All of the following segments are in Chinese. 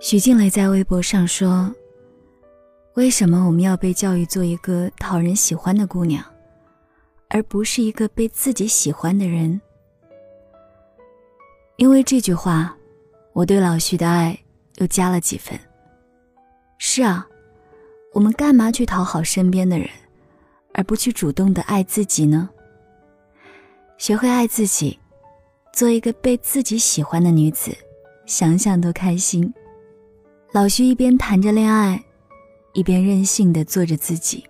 徐静蕾在微博上说：“为什么我们要被教育做一个讨人喜欢的姑娘，而不是一个被自己喜欢的人？”因为这句话，我对老徐的爱又加了几分。是啊，我们干嘛去讨好身边的人，而不去主动的爱自己呢？学会爱自己，做一个被自己喜欢的女子，想想都开心。老徐一边谈着恋爱，一边任性的做着自己。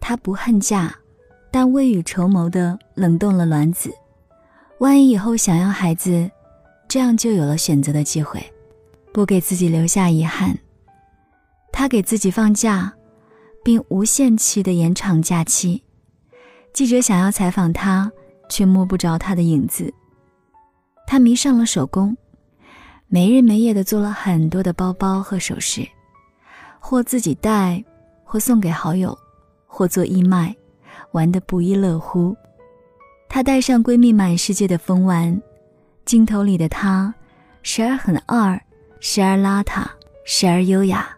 他不恨嫁，但未雨绸缪的冷冻了卵子。万一以后想要孩子，这样就有了选择的机会，不给自己留下遗憾。他给自己放假，并无限期的延长假期。记者想要采访他，却摸不着他的影子。他迷上了手工。没日没夜的做了很多的包包和首饰，或自己戴，或送给好友，或做义卖，玩得不亦乐乎。她带上闺蜜满世界的疯玩，镜头里的她，时而很二，时而邋遢，时而优雅，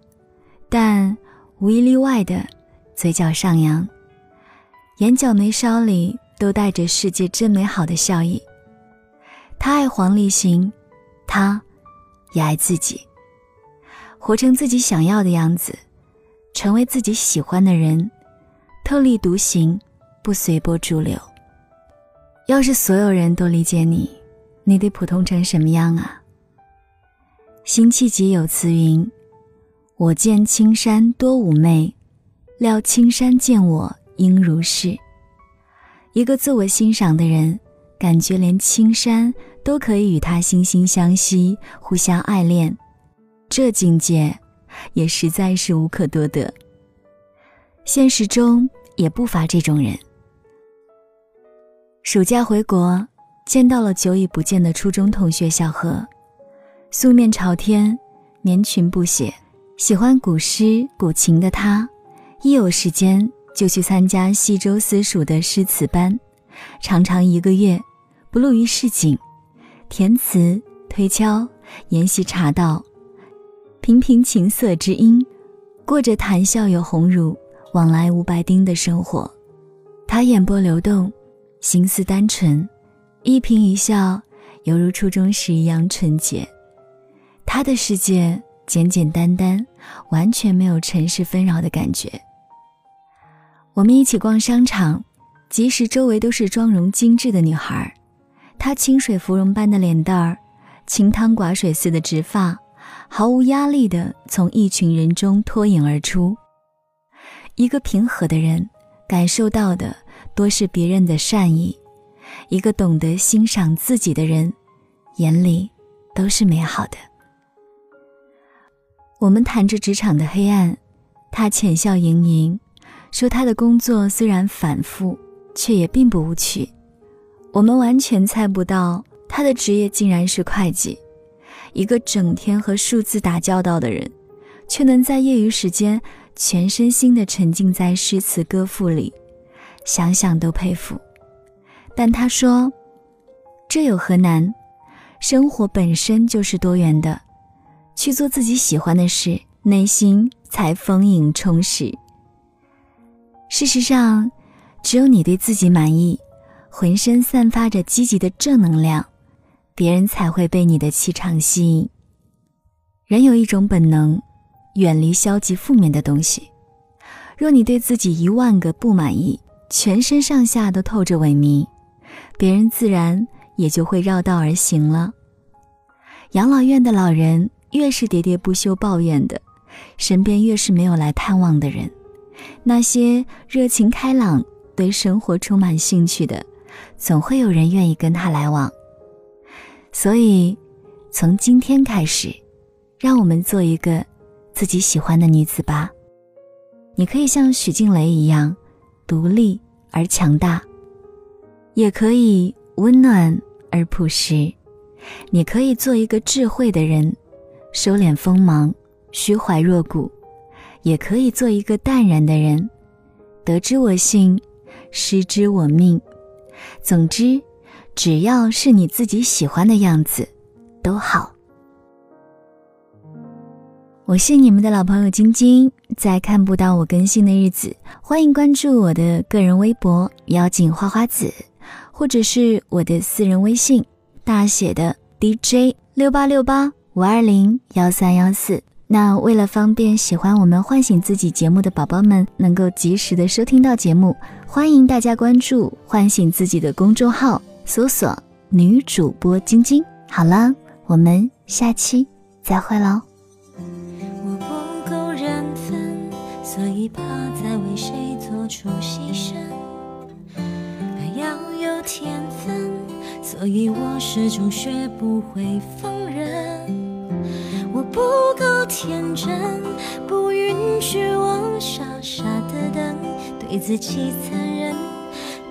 但无一例外的嘴角上扬，眼角眉梢里都带着世界真美好的笑意。她爱黄立行，她。也爱自己，活成自己想要的样子，成为自己喜欢的人，特立独行，不随波逐流。要是所有人都理解你，你得普通成什么样啊？辛弃疾有词云：“我见青山多妩媚，料青山见我应如是。”一个自我欣赏的人，感觉连青山。都可以与他惺惺相惜，互相爱恋，这境界也实在是无可多得。现实中也不乏这种人。暑假回国，见到了久已不见的初中同学小何，素面朝天，棉裙不写，喜欢古诗古琴的他，一有时间就去参加西周私塾的诗词班，常常一个月不露于市井。填词、推敲、研习茶道，频频琴瑟之音，过着谈笑有鸿儒，往来无白丁的生活。他眼波流动，心思单纯，一颦一笑犹如初中时一样纯洁。他的世界简简单单，完全没有尘世纷扰的感觉。我们一起逛商场，即使周围都是妆容精致的女孩儿。她清水芙蓉般的脸蛋儿，清汤寡水似的直发，毫无压力地从一群人中脱颖而出。一个平和的人，感受到的多是别人的善意；一个懂得欣赏自己的人，眼里都是美好的。我们谈着职场的黑暗，他浅笑盈盈，说他的工作虽然反复，却也并不无趣。我们完全猜不到他的职业竟然是会计，一个整天和数字打交道的人，却能在业余时间全身心的沉浸在诗词歌赋里，想想都佩服。但他说：“这有何难？生活本身就是多元的，去做自己喜欢的事，内心才丰盈充实。事实上，只有你对自己满意。”浑身散发着积极的正能量，别人才会被你的气场吸引。人有一种本能，远离消极负面的东西。若你对自己一万个不满意，全身上下都透着萎靡，别人自然也就会绕道而行了。养老院的老人越是喋喋不休抱怨的，身边越是没有来探望的人。那些热情开朗、对生活充满兴趣的。总会有人愿意跟他来往，所以，从今天开始，让我们做一个自己喜欢的女子吧。你可以像许静蕾一样，独立而强大，也可以温暖而朴实。你可以做一个智慧的人，收敛锋芒，虚怀若谷；也可以做一个淡然的人，得之我幸，失之我命。总之，只要是你自己喜欢的样子，都好。我是你们的老朋友晶晶，在看不到我更新的日子，欢迎关注我的个人微博“妖精花花子”，或者是我的私人微信大写的 DJ 六八六八五二零幺三幺四。那为了方便喜欢我们唤醒自己节目的宝宝们能够及时的收听到节目，欢迎大家关注唤醒自己的公众号，搜索女主播晶晶。好了，我们下期再会喽。我不够人分，所以怕再为谁做出牺牲。还要有天分，所以我始终学不会放任。我不够天真，不允许我傻傻的等，对自己残忍，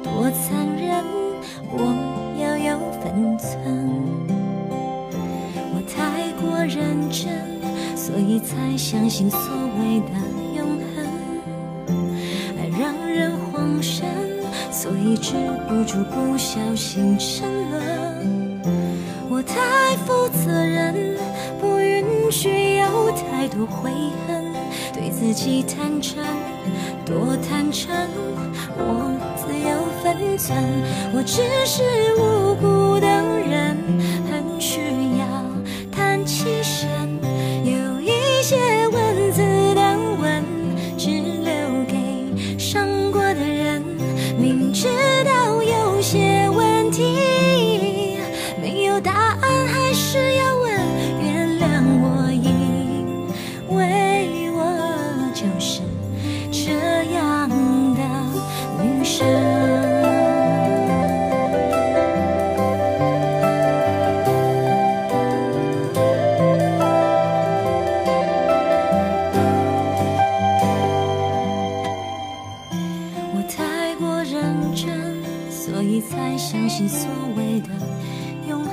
多残忍，我要有分寸。我太过认真，所以才相信所谓的永恒。爱让人慌神，所以止不住不小心沉沦。我太负责任。不允许有太多悔恨，对自己坦诚，多坦诚，我自有分寸。我只是无辜的人，我太过认真所以才相信所谓的永恒。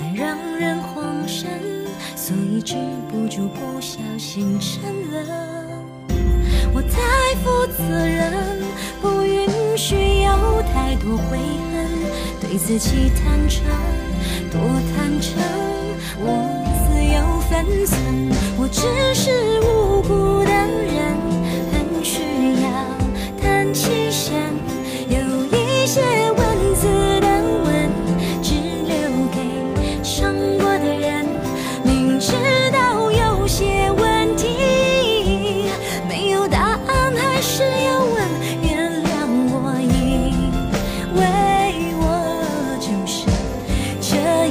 爱让人慌神所以止不住不小心沉沦。太负责任，不允许有太多悔恨，对自己坦诚，多坦诚，我自有分寸。我只是无辜的人，很需要叹气声，有一些。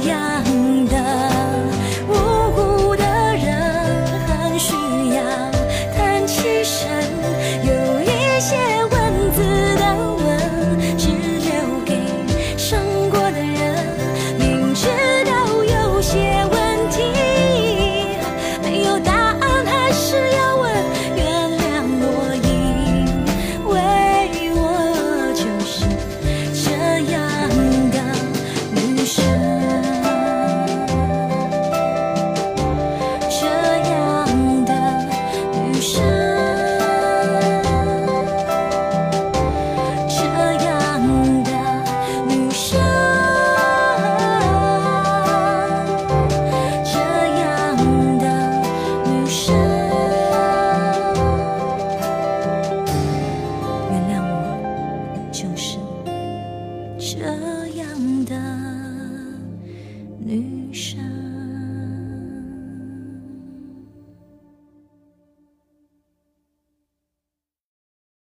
这